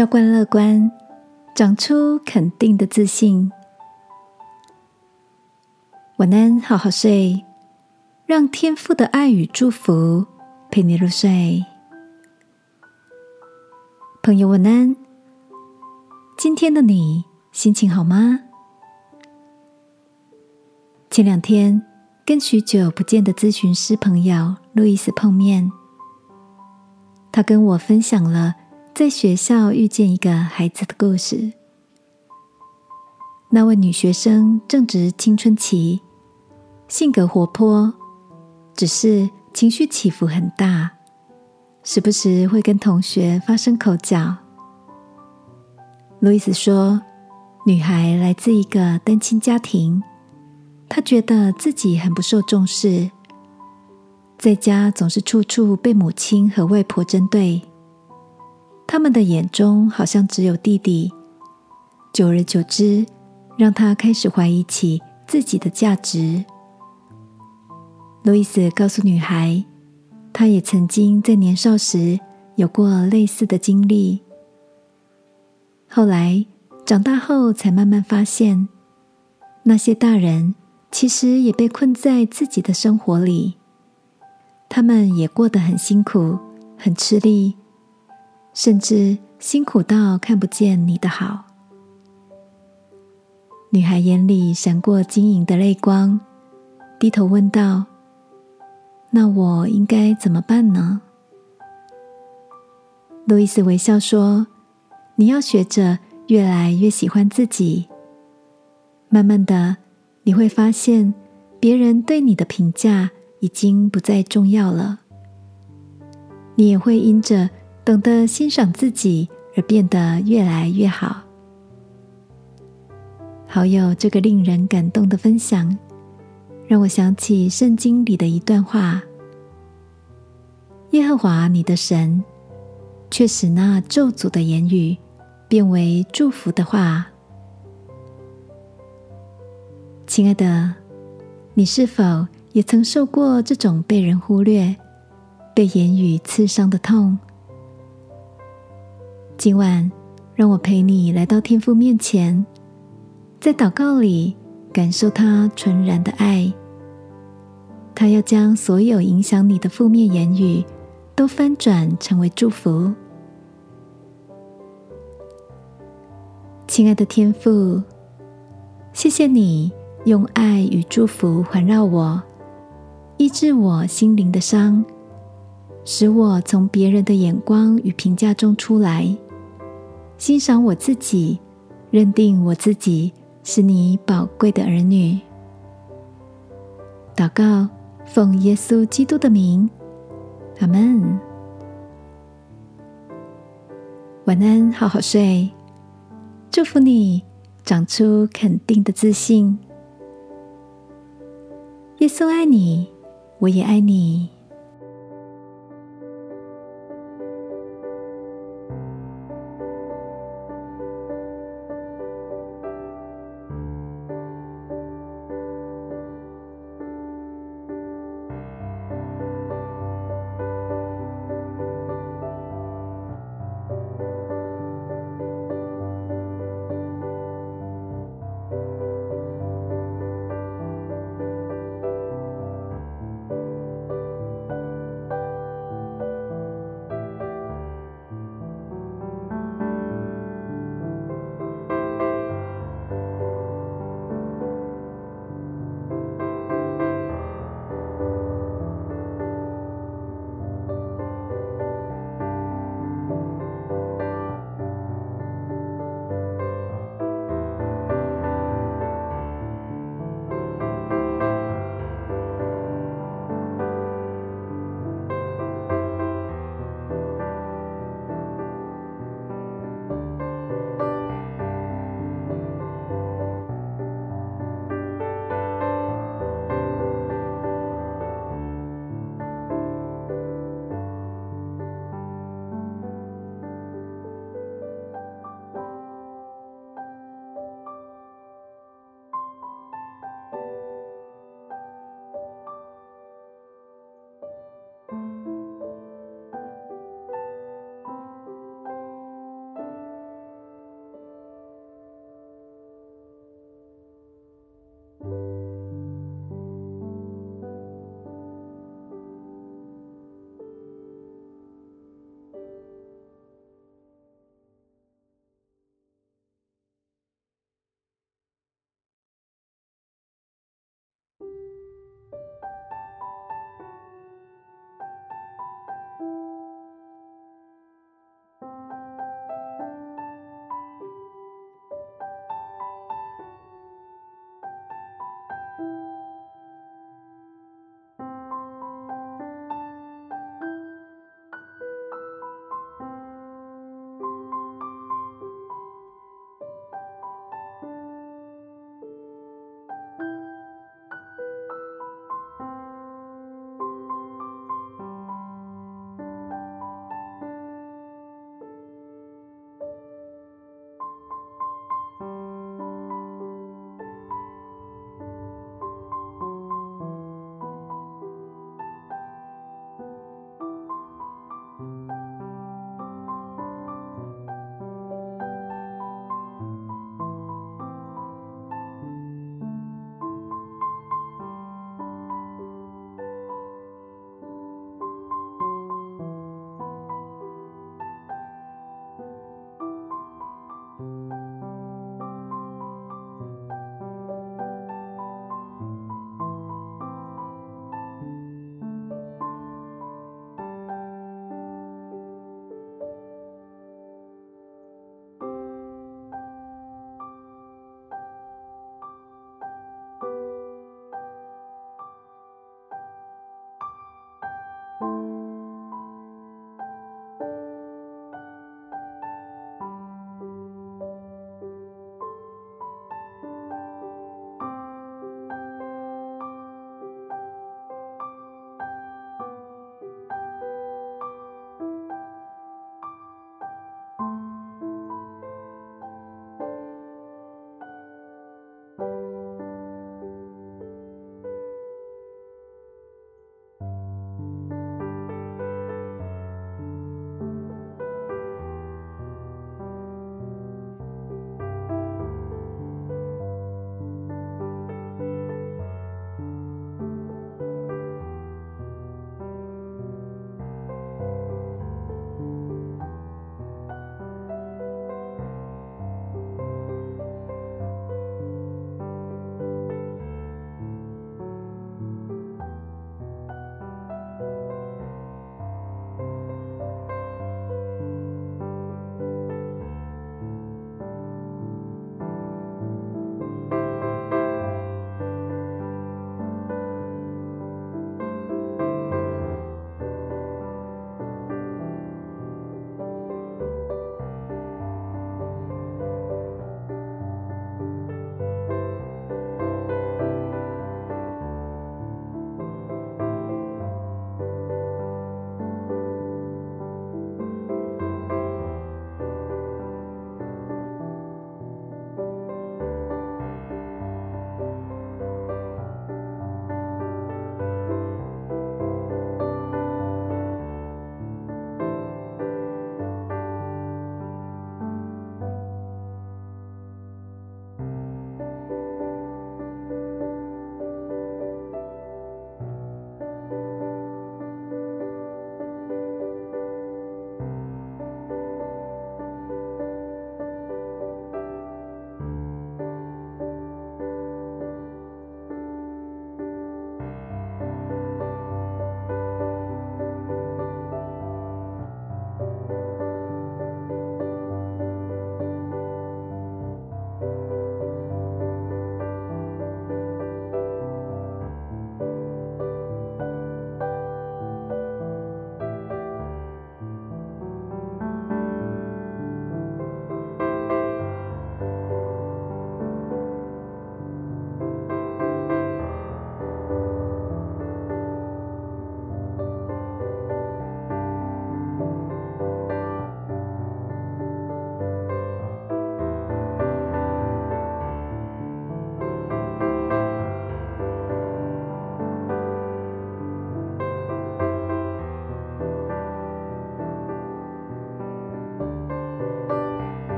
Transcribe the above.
浇灌乐观，长出肯定的自信。晚安，好好睡，让天父的爱与祝福陪你入睡。朋友，晚安。今天的你心情好吗？前两天跟许久不见的咨询师朋友路易斯碰面，他跟我分享了在学校遇见一个孩子的故事。那位女学生正值青春期。性格活泼，只是情绪起伏很大，时不时会跟同学发生口角。路易斯说：“女孩来自一个单亲家庭，她觉得自己很不受重视，在家总是处处被母亲和外婆针对，他们的眼中好像只有弟弟。久而久之，让他开始怀疑起自己的价值。”路易斯告诉女孩，她也曾经在年少时有过类似的经历。后来长大后，才慢慢发现，那些大人其实也被困在自己的生活里，他们也过得很辛苦、很吃力，甚至辛苦到看不见你的好。女孩眼里闪过晶莹的泪光，低头问道。那我应该怎么办呢？路易斯微笑说：“你要学着越来越喜欢自己，慢慢的你会发现，别人对你的评价已经不再重要了。你也会因着懂得欣赏自己而变得越来越好。”好友这个令人感动的分享。让我想起圣经里的一段话：“耶和华你的神，却使那咒诅的言语变为祝福的话。”亲爱的，你是否也曾受过这种被人忽略、被言语刺伤的痛？今晚，让我陪你来到天父面前，在祷告里感受他纯然的爱。他要将所有影响你的负面言语都翻转成为祝福。亲爱的天父，谢谢你用爱与祝福环绕我，医治我心灵的伤，使我从别人的眼光与评价中出来，欣赏我自己，认定我自己是你宝贵的儿女。祷告。奉耶稣基督的名，阿门。晚安，好好睡。祝福你长出肯定的自信。耶稣爱你，我也爱你。